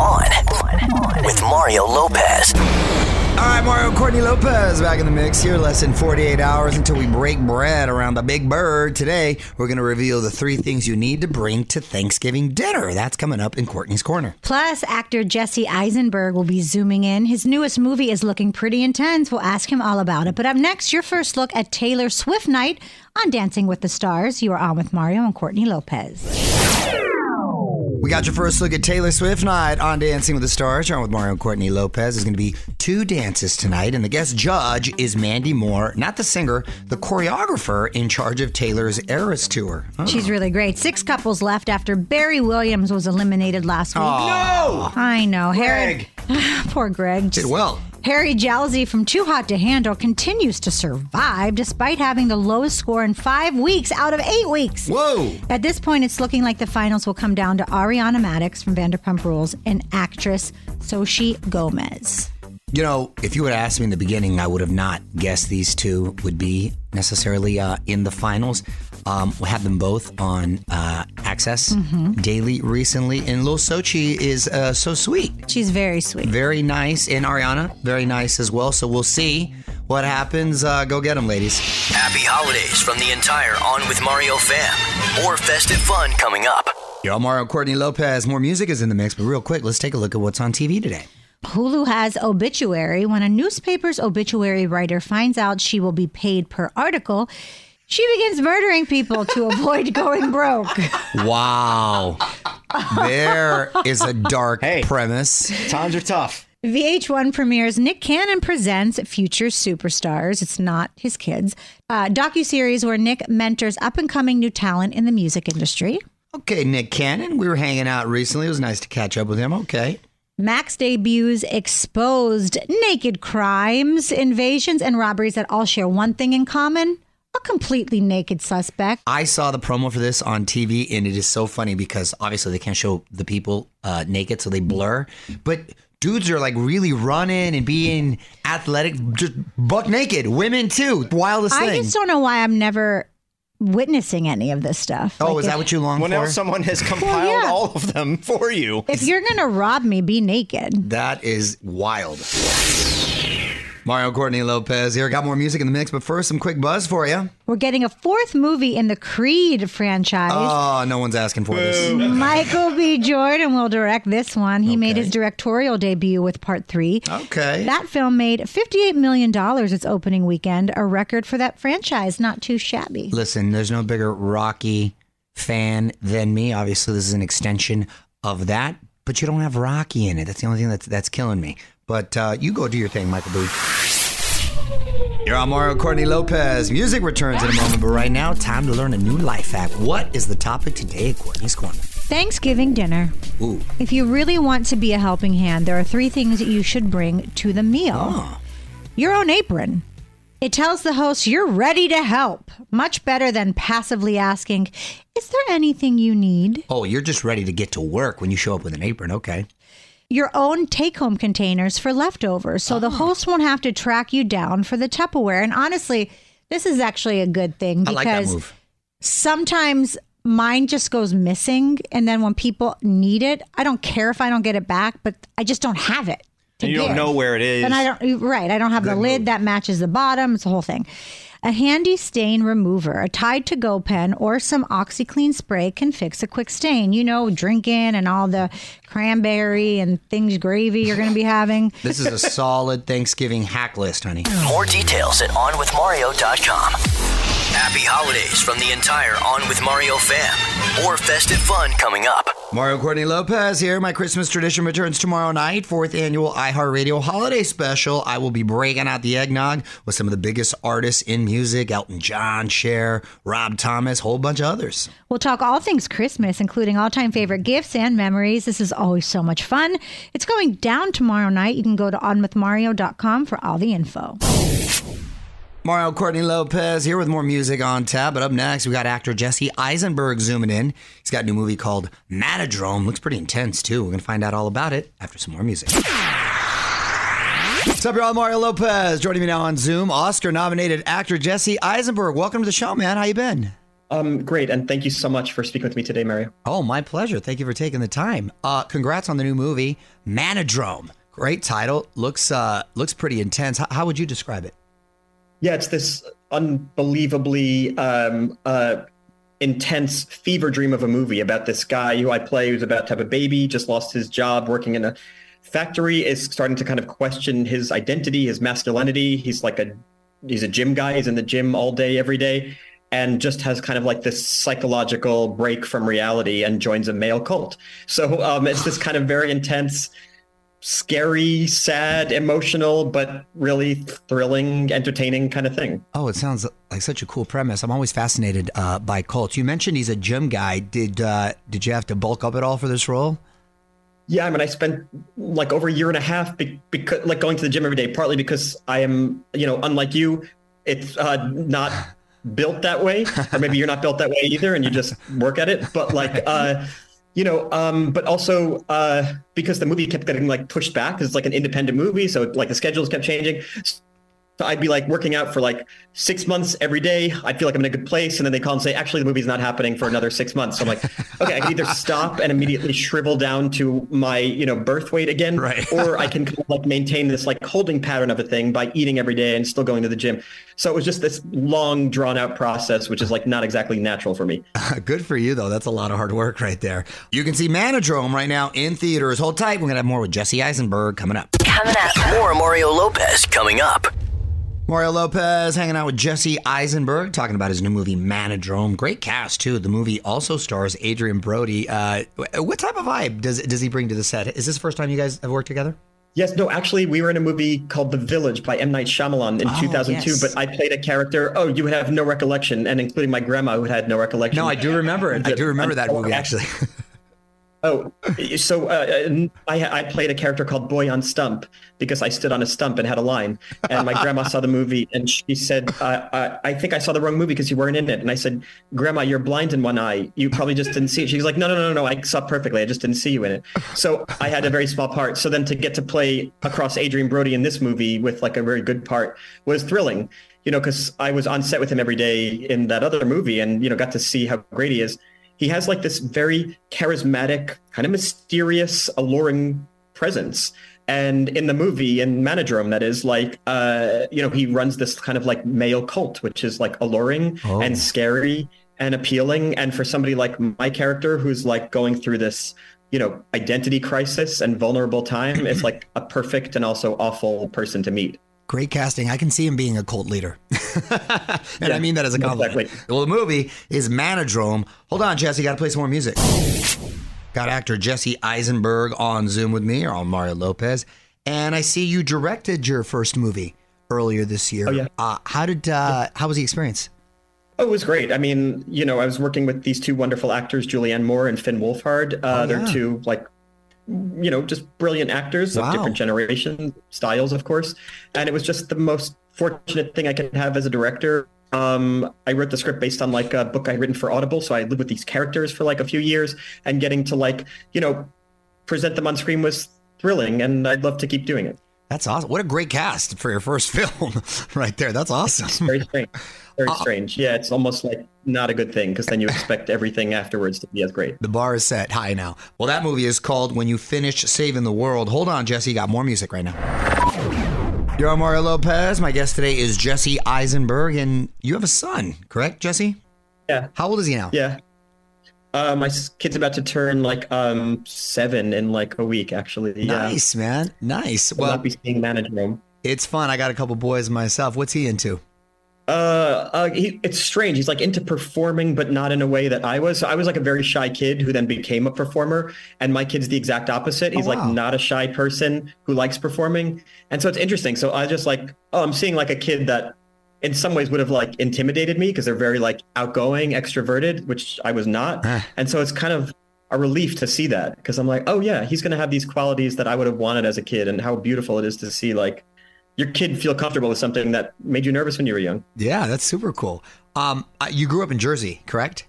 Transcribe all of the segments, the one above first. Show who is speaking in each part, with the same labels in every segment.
Speaker 1: On, on with Mario Lopez.
Speaker 2: All right, Mario Courtney Lopez back in the mix here. Less than 48 hours until we break bread around the big bird. Today, we're going to reveal the three things you need to bring to Thanksgiving dinner. That's coming up in Courtney's Corner.
Speaker 3: Plus, actor Jesse Eisenberg will be zooming in. His newest movie is looking pretty intense. We'll ask him all about it. But up next, your first look at Taylor Swift night on Dancing with the Stars. You are on with Mario and Courtney Lopez.
Speaker 2: We got your first look at Taylor Swift night on Dancing with the Stars. You're on with Mario and Courtney Lopez. There's going to be two dances tonight, and the guest judge is Mandy Moore, not the singer, the choreographer in charge of Taylor's Eras tour. Oh.
Speaker 3: She's really great. Six couples left after Barry Williams was eliminated last week.
Speaker 2: No!
Speaker 3: I know.
Speaker 2: Greg.
Speaker 3: Harry, poor Greg.
Speaker 2: Did well.
Speaker 3: Harry Jowsey from Too Hot to Handle continues to survive despite having the lowest score in five weeks out of eight weeks.
Speaker 2: Whoa!
Speaker 3: At this point, it's looking like the finals will come down to Ariana Madix from Vanderpump Rules and actress Xochitl Gomez.
Speaker 2: You know, if you have asked me in the beginning, I would have not guessed these two would be necessarily uh, in the finals. Um, we have them both on uh, Access daily recently, and Lil Xochitl is uh, so sweet,
Speaker 3: She's very sweet.
Speaker 2: very nice, and Ariana very nice as well. So we'll see what happens. Uh, go get them, ladies.
Speaker 1: Happy holidays from the entire On with Mario fam. More festive fun coming up.
Speaker 2: Yo, Mario Courtney Lopez. More music is in the mix, but real quick, let's take a look at what's on TV today.
Speaker 3: Hulu has obituary. When a newspaper's obituary writer finds out she will be paid per article, she begins murdering people to avoid going broke.
Speaker 2: Wow, there is a dark
Speaker 4: Hey.
Speaker 2: premise.
Speaker 4: Times are tough.
Speaker 3: VH1 premieres Nick Cannon presents Future Superstars. It's not his kids. Uh, docu-series where Nick mentors up-and-coming new talent in the music industry.
Speaker 2: Okay, Nick Cannon. We were hanging out recently. It was nice to catch up with him. Okay.
Speaker 3: Max debuts exposed naked crimes, invasions, and robberies that all share one thing in common a completely naked suspect.
Speaker 2: I saw the promo for this on TV, and it is so funny because obviously they can't show the people uh, naked, so they blur. But dudes are like really running and being athletic, just buck naked. Women too. Wildest
Speaker 3: I
Speaker 2: thing.
Speaker 3: I just don't know why I'm never witnessing any of this stuff.
Speaker 2: oh,
Speaker 3: Like,
Speaker 2: is that what you long
Speaker 4: Well, now
Speaker 2: for?
Speaker 4: someone has compiled
Speaker 3: yeah.
Speaker 4: all of them for you.
Speaker 3: If you're going to rob me, be naked.
Speaker 2: that is wild. Mario Courtney Lopez here. Got more music in the mix, but first, some quick buzz for you.
Speaker 3: We're getting a fourth movie in the Creed franchise.
Speaker 2: Oh, no one's asking for this.
Speaker 3: Michael B. Jordan will direct this one. He made his directorial debut with part three.
Speaker 2: Okay.
Speaker 3: That film made $58 million its opening weekend, a record for that franchise. Not too shabby.
Speaker 2: Listen, there's no bigger Rocky fan than me. Obviously, this is an extension of that, but you don't have Rocky in it. That's the only thing that's that's killing me. But uh, you go do your thing, Michael Boo. You're on Mario Courtney Lopez. Music returns in a moment, but right now, time to learn a new life hack. What is the topic today at Courtney's Corner?
Speaker 3: Thanksgiving dinner.
Speaker 2: Ooh.
Speaker 3: If you really want to be a helping hand, there are three things that you should bring to the meal
Speaker 2: Oh.
Speaker 3: your own apron. It tells the host you're ready to help. Much better than passively asking, Is there anything you need?
Speaker 2: Oh, you're just ready to get to work when you show up with an apron. Okay.
Speaker 3: Your own take home containers for leftovers so
Speaker 2: Ah.
Speaker 3: the host won't have to track you down for the Tupperware. And honestly, this is actually a good thing
Speaker 2: I like that
Speaker 3: because
Speaker 2: move.
Speaker 3: sometimes mine just goes missing. And then when people need it, I don't care if I don't get it back, but I just don't have it.
Speaker 4: You don't know where it is.
Speaker 3: And I don't right. I don't have the lid that matches the bottom. It's the whole thing. A handy stain remover, a Tide to Go pen, or some OxiClean spray can fix a quick stain. You know, drinking and all the cranberry and things gravy you're going to be having.
Speaker 2: This is a solid Thanksgiving hack list, honey.
Speaker 1: More details at onwithmario.com. Happy holidays from the entire On with Mario fam. More festive fun coming up.
Speaker 2: Mario Courtney Lopez here. My Christmas tradition returns tomorrow night, fourth annual iHeartRadio holiday special. I will be breaking out the eggnog with some of the biggest artists in music Elton John, Cher, Rob Thomas, whole bunch of others.
Speaker 3: We'll talk all things Christmas, including all time favorite gifts and memories. This is always so much fun. It's going down tomorrow night. You can go to onwithmario.com for all the info.
Speaker 2: Mario Courtney Lopez here with more music on tap. But up next, we got actor Jesse Eisenberg zooming in. He's got a new movie called Manodrome. Looks pretty intense, too. We're going to find out all about it after some more music. What's up, y'all? Mario Lopez joining me now on Zoom. Oscar-nominated actor Jesse Eisenberg. Welcome to the show, man. How you been?
Speaker 5: Um, great, and thank you so much for speaking with me today, Mario.
Speaker 2: Oh, my pleasure. Thank you for taking the time. Uh, congrats on the new movie, Manodrome. Great title. Looks uh, looks pretty intense. How, how would you describe it?
Speaker 5: Yeah, it's this unbelievably um, uh, intense fever dream of a movie about this guy who I play who's about to have a baby, just lost his job working in a factory, is starting to kind of question his identity, his masculinity. He's like a he's a gym guy. He's in the gym all day, every day, and just has kind of like this psychological break from reality and joins a male cult. So um, it's this kind of very intense scary, sad, emotional, but really thrilling, entertaining kind of thing.
Speaker 2: Oh, it sounds like such a cool premise. I'm always fascinated uh, by cults. You mentioned he's a gym guy. Did uh, did you have to bulk up at all for this role?
Speaker 5: Yeah, I mean, I spent like over a year and a half be- because like going to the gym every day, partly because I am, you know, unlike you, it's uh, not built that way, or maybe you're not built that way either, and you just work at it. But like, uh, you know, um, but also uh, because the movie kept getting like pushed back, 'cause it's like an independent movie, so like the schedules kept changing. So I'd be like working out for like six months every day. I'd feel like I'm in a good place. And then they call and say, actually, the movie's not happening for another six months. So I'm like, okay, I can either stop and immediately shrivel down to my, you know, birth weight again,
Speaker 2: Right.
Speaker 5: or I can kind of like maintain this like holding pattern of a thing by eating every day and still going to the gym. So it was just this long drawn out process, which is like not exactly natural for me.
Speaker 2: Good for you, though. That's a lot of hard work right there. You can see Manodrome right now in theaters. Hold tight. We're going to have more with Jesse Eisenberg coming up.
Speaker 1: Coming up. More Mario Lopez coming up.
Speaker 2: Mario Lopez hanging out with Jesse Eisenberg, talking about his new movie Manodrome. Great cast too. The movie also stars Adrien Brody. Uh, what type of vibe does does he bring to the set? Is this the first time you guys have worked together?
Speaker 5: Yes, no, actually, we were in a movie called The Village by M. Night Shyamalan in
Speaker 2: Oh,
Speaker 5: 2002,
Speaker 2: yes.
Speaker 5: but I played a character. Oh, you would have no recollection, and including my grandma who had no recollection.
Speaker 2: No, I do remember it. I do remember that movie actually.
Speaker 5: Oh, so uh, I, I played a character called Boy on Stump because I stood on a stump and had a line. And my grandma saw the movie and she said, uh, uh, I think I saw the wrong movie because you weren't in it. And I said, Grandma, you're blind in one eye. You probably just didn't see it. She was like, no, no, no, no. I saw perfectly. I just didn't see you in it. So I had a very small part. So then to get to play across Adrien Brody in this movie with like a very good part was thrilling. You know, because I was on set with him every day in that other movie and, you know, got to see how great he is he has like this very charismatic, kind of mysterious, alluring presence. And in the movie, in Manodrome, that is like, uh, you know, he runs this kind of like male cult, which is like alluring
Speaker 2: Oh.
Speaker 5: and scary and appealing. And for somebody like my character, who's like going through this, you know, identity crisis and vulnerable time, it's like a perfect and also awful person to meet.
Speaker 2: Great casting. I can see him being a cult leader. and I mean that as a compliment.
Speaker 5: Exactly.
Speaker 2: Well, the movie is Manodrome. Hold on, Jesse. Got to play some more music. Got actor Jesse Eisenberg on Zoom with me, or on Mario Lopez. And I see you directed your first movie earlier this year.
Speaker 5: Oh, yeah.
Speaker 2: Uh, how did uh, how was the experience?
Speaker 5: Oh, it was great. I mean, you know, I was working with these two wonderful actors, Julianne Moore and Finn Wolfhard. Uh,
Speaker 2: Oh,
Speaker 5: They're two like, you know, just brilliant actors
Speaker 2: Wow.
Speaker 5: of different generations, styles, of course. And it was just the most fortunate thing I could have as a director. Um, I wrote the script based on like a book I'd written for Audible, so I lived with these characters for like a few years, and getting to like you know present them on screen was thrilling, and I'd love to keep doing it.
Speaker 2: That's awesome. What a great cast for your first film, right there. That's awesome.
Speaker 5: Very strange. Very uh, strange. Yeah, it's almost like not a good thing because then you expect everything afterwards to be as great.
Speaker 2: The bar is set high now. Well, that movie is called When You Finish Saving the World. Hold on, Jesse. Got more music right now. You're Mario Lopez. My guest today is Jesse Eisenberg, and you have a son, correct, Jesse?
Speaker 5: Yeah.
Speaker 2: How old is he now?
Speaker 5: Yeah. Uh, my kid's about to turn like um seven in like a week, actually. Yeah.
Speaker 2: Nice, man. Nice.
Speaker 5: Will
Speaker 2: Well,
Speaker 5: not be seeing management.
Speaker 2: it's fun. I got a couple boys myself. What's he into?
Speaker 5: Uh, uh he, it's strange. He's like into performing, but not in a way that I was. So I was like a very shy kid who then became a performer, and my kid's the exact opposite. He's
Speaker 2: Oh, wow.
Speaker 5: like not a shy person who likes performing, and so it's interesting. So I just like, oh, I'm seeing like a kid that, in some ways, would have like intimidated me because they're very like outgoing, extroverted, which I was not,
Speaker 2: Ah.
Speaker 5: and so it's kind of a relief to see that because I'm like, oh yeah, he's gonna have these qualities that I would have wanted as a kid, and how beautiful it is to see like your kid feel comfortable with something that made you nervous when you were young.
Speaker 2: Yeah, that's super cool. Um, uh, you grew up in Jersey, correct?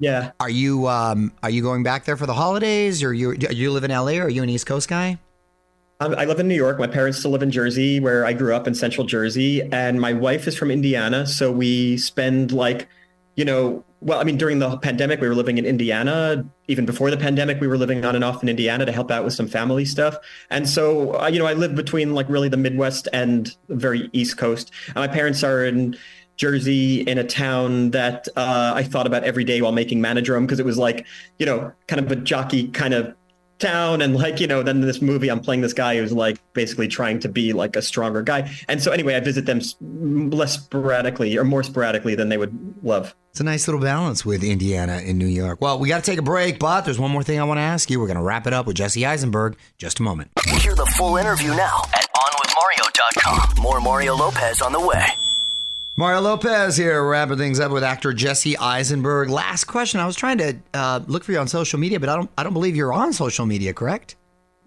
Speaker 5: Yeah.
Speaker 2: Are you um are you going back there for the holidays, or you you live in LA, or are you an East Coast guy?
Speaker 5: Um, I live in New York. My parents still live in Jersey, where I grew up in Central Jersey, and my wife is from Indiana. So we spend like, you know, well, I mean, during the pandemic, we were living in Indiana. Even before the pandemic, we were living on and off in Indiana to help out with some family stuff. And so, uh, you know, I live between like really the Midwest and the very East Coast. And my parents are in Jersey in a town that uh, I thought about every day while making Manodrome because it was like, you know, kind of a jockey kind of town and like you know then in this movie i'm playing this guy who's like basically trying to be like a stronger guy and so anyway i visit them less sporadically or more sporadically than they would love
Speaker 2: It's a nice little balance with Indiana and New York. Well, we got to take a break, but there's one more thing I want to ask you. We're going to wrap it up with Jesse Eisenberg. Just a moment.
Speaker 1: Hear the full interview now at OnWithMario.com. More Mario Lopez on the way.
Speaker 2: Mario Lopez here, wrapping things up with actor Jesse Eisenberg. Last question. I was trying to uh, look for you on social media, but I don't. I don't believe you're on social media, correct?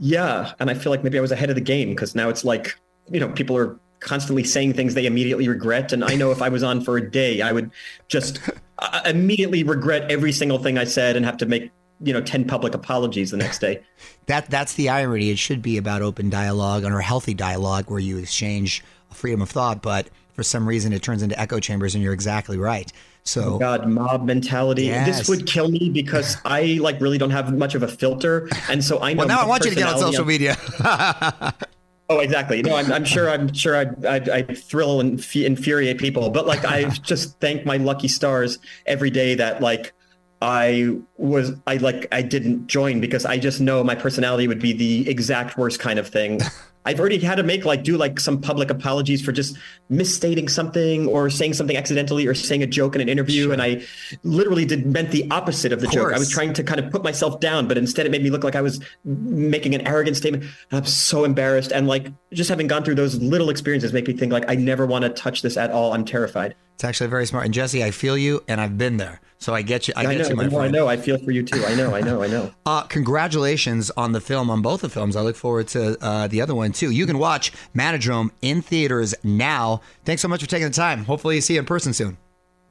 Speaker 5: yeah and i feel like maybe i was ahead of the game because now it's like you know people are constantly saying things they immediately regret and i know if i was on for a day i would just uh, immediately regret every single thing i said and have to make you know 10 public apologies the next day
Speaker 2: That that's the irony. It should be about open dialogue or healthy dialogue where you exchange freedom of thought, but for some reason it turns into echo chambers, and you're exactly right. So oh
Speaker 5: God, mob mentality.
Speaker 2: Yes.
Speaker 5: This would kill me because I like really don't have much of a filter, and so I know.
Speaker 2: well, now I want you to get on social media.
Speaker 5: Oh, exactly. No, I'm, I'm sure. I'm sure. I I, I thrill and f- infuriate people, but like I just thank my lucky stars every day that like I was I like I didn't join because I just know my personality would be the exact worst kind of thing. I've already had to make like do like some public apologies for just misstating something or saying something accidentally or saying a joke in an interview, and I literally did meant the opposite of the
Speaker 2: Of
Speaker 5: joke. I was trying to kind of put myself down, but instead it made me look like I was making an arrogant statement. And I'm so embarrassed, and like just having gone through those little experiences make me think like I never want to touch this at all. I'm terrified.
Speaker 2: it's actually very smart. And Jesse, I feel you, and I've been there, so I get you. I
Speaker 5: I,
Speaker 2: get
Speaker 5: know,
Speaker 2: you, my
Speaker 5: I know, I know. I feel for you too. I know, I know, I know.
Speaker 2: Uh, congratulations on the film, on both the films. I look forward to uh, the other one too. You can watch Manodrome in theaters now. Thanks so much for taking the time. Hopefully, you see you in person soon.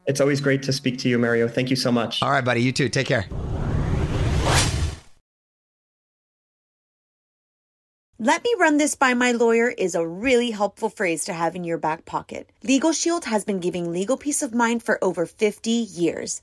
Speaker 5: It's always great to speak to you, Mario. Thank you so much.
Speaker 2: All right, buddy. You too. Take care.
Speaker 6: Let me run this by my lawyer is a really helpful phrase to have in your back pocket. Legal Shield has been giving legal peace of mind for over 50 years.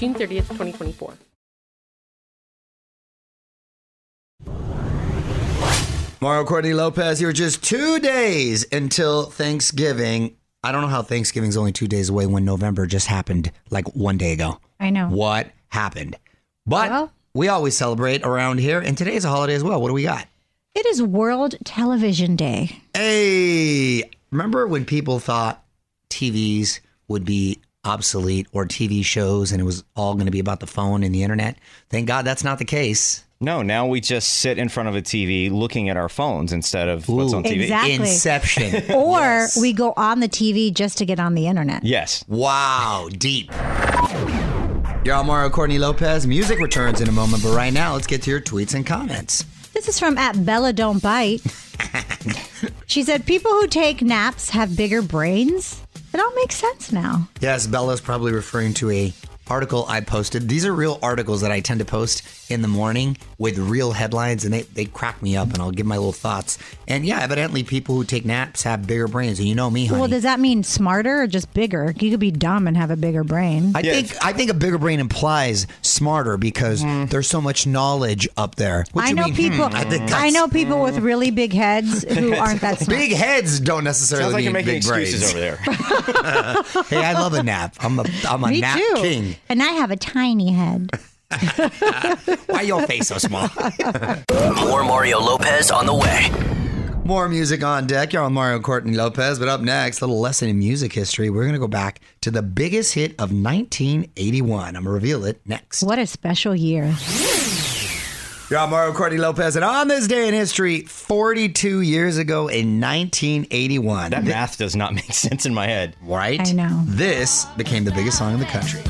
Speaker 7: June 30th, 2024.
Speaker 2: Mario Courtney Lopez here. Just two days until Thanksgiving. I don't know how Thanksgiving's only two days away when November just happened like one day ago.
Speaker 3: I know.
Speaker 2: What happened? But
Speaker 3: Well-
Speaker 2: we always celebrate around here, and today's a holiday as well. What do we got?
Speaker 3: It is World Television Day.
Speaker 2: Hey, remember when people thought TVs would be obsolete or TV shows and it was all going to be about the phone and the internet? Thank God that's not the case.
Speaker 4: No, now we just sit in front of a TV looking at our phones instead of what's on TV.
Speaker 3: Exactly.
Speaker 2: Inception.
Speaker 3: Or
Speaker 2: Yes.
Speaker 3: we go on the TV just to get on the internet.
Speaker 4: Yes.
Speaker 2: Wow, deep. You're on Mario Courtney Lopez. Music returns in a moment, but right now, let's get to your tweets and comments.
Speaker 3: This is from at Bella Don't Bite. she said, People who take naps have bigger brains. It all makes sense now.
Speaker 2: Yes, Bella's probably referring to a article I posted. These are real articles that I tend to post in the morning with real headlines, and they, they crack me up, and I'll give my little thoughts. And yeah, evidently, people who take naps have bigger brains, and you know me, honey.
Speaker 3: Well, does that mean smarter or just bigger? You could be dumb and have a bigger brain.
Speaker 2: I
Speaker 4: Yeah.
Speaker 2: think I think a bigger brain implies smarter because there's so much knowledge up there. What
Speaker 3: I know
Speaker 2: mean,
Speaker 3: people.
Speaker 2: hmm, I, think
Speaker 3: I know people with really big heads who aren't that smart.
Speaker 2: Big heads don't necessarily
Speaker 4: Sounds like you're making
Speaker 2: big
Speaker 4: excuses
Speaker 2: brains.
Speaker 4: over there.
Speaker 2: hey, I love a nap. I'm a I'm a
Speaker 3: Me
Speaker 2: nap
Speaker 3: too.
Speaker 2: king.
Speaker 3: And I have a tiny head.
Speaker 2: Why your face so small?
Speaker 1: More Mario Lopez on the way.
Speaker 2: More music on deck. You're on Mario Courtney Lopez. But up next, a little lesson in music history. We're going to go back to the biggest hit of 1981. I'm going to reveal it next.
Speaker 3: What a special year.
Speaker 2: You're on Mario Courtney Lopez. And on this day in history, 42 years ago in 1981,
Speaker 4: That math does not make sense in my head.
Speaker 2: right?
Speaker 3: I know.
Speaker 2: This became the biggest song in the country.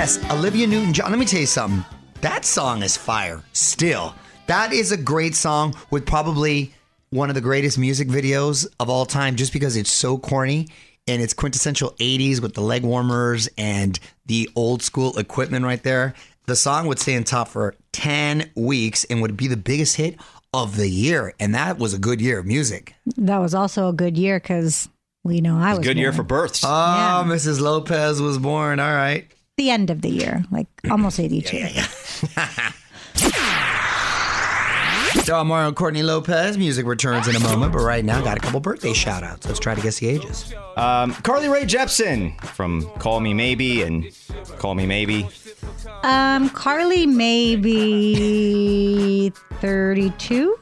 Speaker 2: Yes, Olivia Newton John. Let me tell you something. That song is fire still. That is a great song with probably one of the greatest music videos of all time just because it's so corny and it's quintessential 80s with the leg warmers and the old school equipment right there. The song would stay in top for 10 weeks and would be the biggest hit of the year. And that was a good year of music.
Speaker 3: That was also a good year because we know I was
Speaker 4: Good year for births.
Speaker 2: Oh,
Speaker 3: Yeah.
Speaker 2: Mrs. Lopez was born. All right.
Speaker 3: The end of the year, like almost 82.
Speaker 2: Y'all, Mario Courtney Lopez. Music returns in a moment, but right now, got a couple birthday shout outs. Let's try to guess the ages.
Speaker 4: Um, Carly Rae Jepsen from Call Me Maybe and Call Me Maybe.
Speaker 3: Um, Carly maybe 32.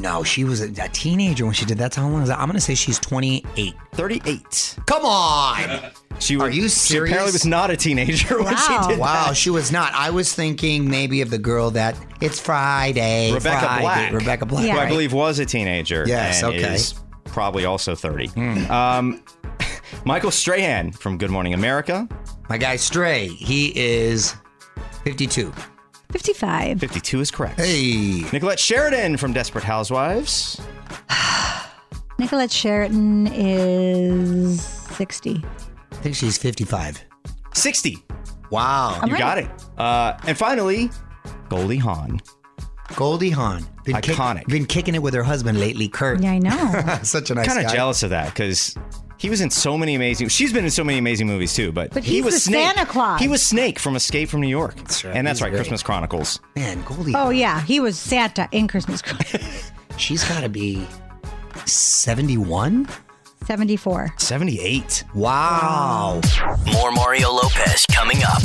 Speaker 2: No, she was a, a teenager when she did that. How long was that? I'm going to say she's 28.
Speaker 4: 38.
Speaker 2: Come on.
Speaker 4: She
Speaker 2: Are
Speaker 4: was,
Speaker 2: you
Speaker 4: She apparently was not a teenager when she
Speaker 3: Wow.
Speaker 4: did
Speaker 2: Wow,
Speaker 4: that.
Speaker 2: she was not. I was thinking maybe of the girl that it's Friday.
Speaker 4: Rebecca
Speaker 2: Friday,
Speaker 4: Black.
Speaker 2: Rebecca Black.
Speaker 3: Yeah.
Speaker 4: Who I
Speaker 2: right?
Speaker 4: believe was a teenager.
Speaker 2: Yes,
Speaker 4: and
Speaker 2: okay.
Speaker 4: is probably also 30. Um, Michael Strahan from Good Morning America.
Speaker 2: My guy Stray, he is 52.
Speaker 3: 55.
Speaker 4: 52 is correct.
Speaker 2: Hey.
Speaker 4: Nicolette Sheridan from Desperate Housewives.
Speaker 3: Nicolette Sheridan is 60.
Speaker 2: I think she's 55.
Speaker 4: 60.
Speaker 2: Wow.
Speaker 3: I'm
Speaker 4: You
Speaker 3: right.
Speaker 4: got it. Uh, and finally, Goldie Hawn.
Speaker 2: Goldie Hawn. Been kick-
Speaker 4: Iconic.
Speaker 2: been kicking it with her husband lately, Kurt.
Speaker 3: Yeah, I know.
Speaker 2: Such a nice guy.
Speaker 4: Kind of jealous of that because he was in so many amazing. She's been in so many amazing movies too, but,
Speaker 3: But
Speaker 4: he was Snake.
Speaker 3: Santa Claus.
Speaker 4: He was Snake from Escape from New York, That's
Speaker 2: right.
Speaker 4: and that's
Speaker 2: He's
Speaker 4: right,
Speaker 2: great.
Speaker 4: Christmas Chronicles.
Speaker 2: Man, Goldie.
Speaker 3: oh, yeah. He was Santa in Christmas Chronicles.
Speaker 2: She's got to be 71?
Speaker 3: 74.
Speaker 4: Seventy-eight.
Speaker 2: Wow.
Speaker 1: More Mario Lopez coming up.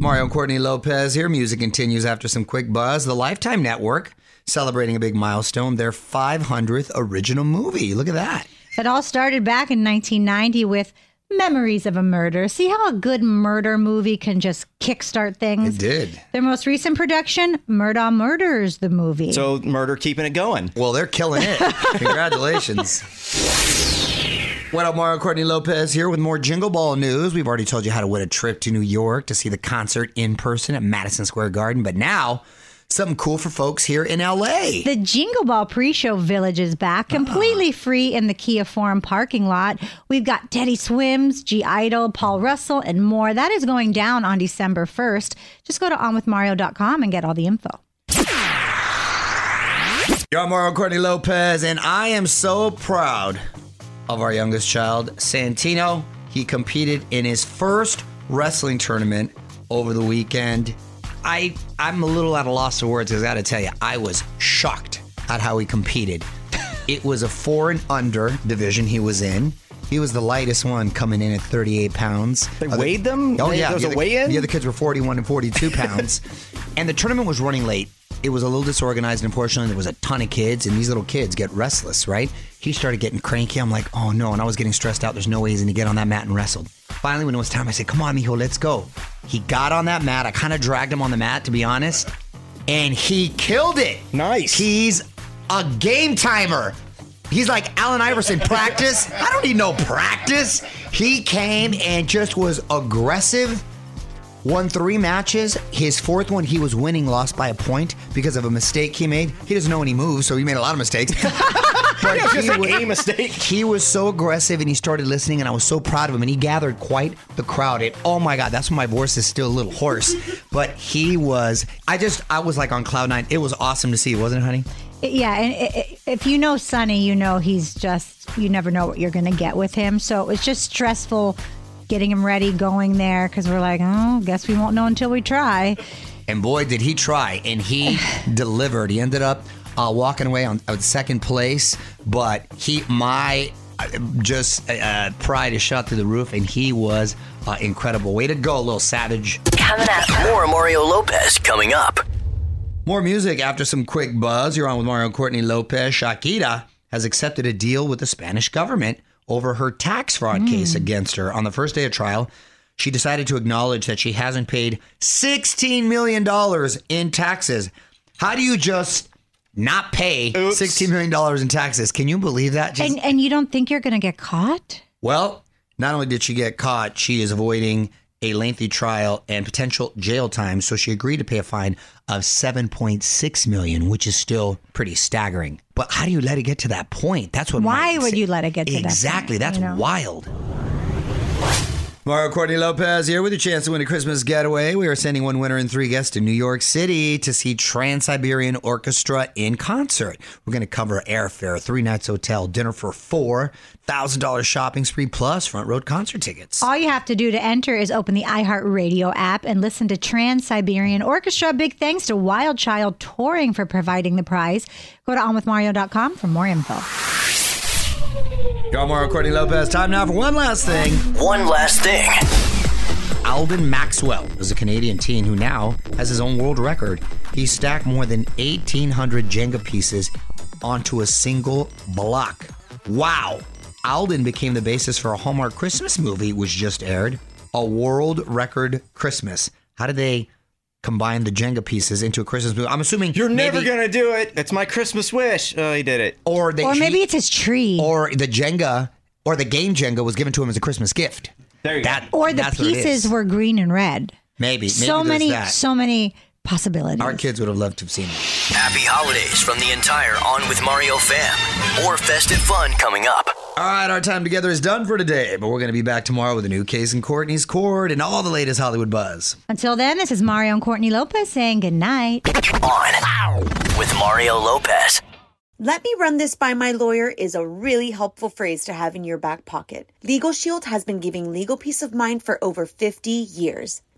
Speaker 2: Mario and Courtney Lopez here. Music continues after some quick buzz. The Lifetime Network celebrating a big milestone, their 500th original movie. Look at that.
Speaker 3: It all started back in 1990 with Memories of a Murder. See how a good murder movie can just kickstart things?
Speaker 2: It did.
Speaker 3: Their most recent production, Murdaugh Murders, the movie.
Speaker 4: So murder keeping it going.
Speaker 2: Well, they're killing it. Congratulations. What up, Mario Courtney Lopez here with more Jingle Ball news. We've already told you how to win a trip to New York to see the concert in person at Madison Square Garden, but now something cool for folks here in LA.
Speaker 3: The Jingle Ball pre-show village is back, uh-huh. completely free in the Kia Forum parking lot. We've got Teddy Swims, G Idol, Paul Russell, and more. That is going down on December 1st. Just go to onwithmario.com and get all the info.
Speaker 2: You're Mario Courtney Lopez, and I am so proud of our youngest child, Santino. He competed in his first wrestling tournament over the weekend. I I'm a little at a loss for words because I got to tell you, I was shocked at how he competed. it was a four and under division he was in. He was the lightest one coming in at 38 pounds.
Speaker 4: They
Speaker 2: Other-
Speaker 4: weighed them?
Speaker 2: Oh yeah,
Speaker 4: there was
Speaker 2: the
Speaker 4: a
Speaker 2: other-
Speaker 4: weigh-in?
Speaker 2: The other kids were 41 and 42 pounds, and the tournament was running late. It was a little disorganized. Unfortunately, there was a ton of kids, and these little kids get restless, right? He started getting cranky. I'm like, oh no, and I was getting stressed out. There's no way he's gonna get on that mat and wrestled. Finally, when it was time, I said, come on, mijo, let's go. He got on that mat. I kind of dragged him on the mat, to be honest, and he killed it.
Speaker 4: Nice.
Speaker 2: He's a game timer. He's like Allen Iverson, practice. I don't need no practice. He came and just was aggressive. Won three matches. His fourth one, he was winning, lost by a point because of a mistake he made. He doesn't know any moves, so he made a lot of mistakes. but
Speaker 4: Just
Speaker 2: he
Speaker 4: like
Speaker 2: was-
Speaker 4: a mistake.
Speaker 2: he was so aggressive and he started listening and I was so proud of him and he gathered quite the crowd. And oh my God, that's why my voice is still a little hoarse. But he was, I just, I was like on cloud nine. It was awesome to see, wasn't it, honey?
Speaker 3: Yeah, and if you know Sonny, you know he's just, you never know what you're going to get with him. So it was just stressful getting him ready, going there, because we're like, oh, guess we won't know until we try.
Speaker 2: And boy, did he try. And he delivered. He ended up uh, walking away on, on second place. But he, my uh, just uh, pride is shot through the roof. And he was uh, incredible. Way to go, little savage.
Speaker 1: Coming up. More Mario Lopez coming up.
Speaker 2: More music after some quick buzz. You're on with Mario Courtney Lopez. Shakira has accepted a deal with the Spanish government over her tax fraud case against her. On the first day of trial, she decided to acknowledge that she hasn't paid $16 million in taxes. How do you just not pay $16 million in taxes? Can you believe that? Just-
Speaker 3: And, and you don't think you're going to get caught?
Speaker 2: well, not only did she get caught, she is avoiding a lengthy trial and potential jail time. So she agreed to pay a fine of 7.6 million, which is still pretty staggering. But how do you let it get to that point? That's what.
Speaker 3: Why
Speaker 2: my-
Speaker 3: would you let it get to that point,
Speaker 2: exactly? That's
Speaker 3: you know?
Speaker 2: wild. Mario Courtney Lopez here with your chance to win a Christmas getaway. We are sending one winner and three guests to New York City to see Trans Siberian Orchestra in concert. We're going to cover airfare, three nights hotel, dinner for four, thousand dollars shopping spree plus front row concert tickets.
Speaker 3: All you have to do to enter is open the iHeartRadio app and listen to Trans Siberian Orchestra. Big thanks to Wild Child Touring for providing the prize. Go to onwithmario.com for more info.
Speaker 2: Mario Courtney Lopez. Time now for one last thing.
Speaker 1: One last thing.
Speaker 2: Alden Maxwell is a Canadian teen who now has his own world record. He stacked more than 1,800 Jenga pieces onto a single block. Wow. Alden became the basis for a Hallmark Christmas movie, which just aired, A World Record Christmas. How did they combine the Jenga pieces into a Christmas movie? I'm assuming
Speaker 4: You're never gonna do it. It's my Christmas wish. Oh, he did it.
Speaker 2: Or, they,
Speaker 3: Or maybe it's his tree.
Speaker 2: or the Jenga, or the game Jenga was given to him as a Christmas gift.
Speaker 4: There you
Speaker 2: That,
Speaker 3: Or the
Speaker 2: that's what it
Speaker 3: pieces were green and red.
Speaker 2: maybe, maybe
Speaker 3: so many,
Speaker 2: that.
Speaker 3: so many possibilities.
Speaker 2: Our kids would have loved to have seen it.
Speaker 1: Happy holidays from the entire On with Mario fam. More festive fun coming up.
Speaker 2: All right, our time together is done for today, but we're going to be back tomorrow with a new case in Courtney's Court and all the latest Hollywood buzz.
Speaker 3: Until then, this is Mario and Courtney Lopez saying good night.
Speaker 1: On with Mario Lopez.
Speaker 6: Let me run this by my lawyer is a really helpful phrase to have in your back pocket. Legal Shield has been giving legal peace of mind for over 50 years.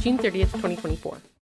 Speaker 7: June 30th, 2024.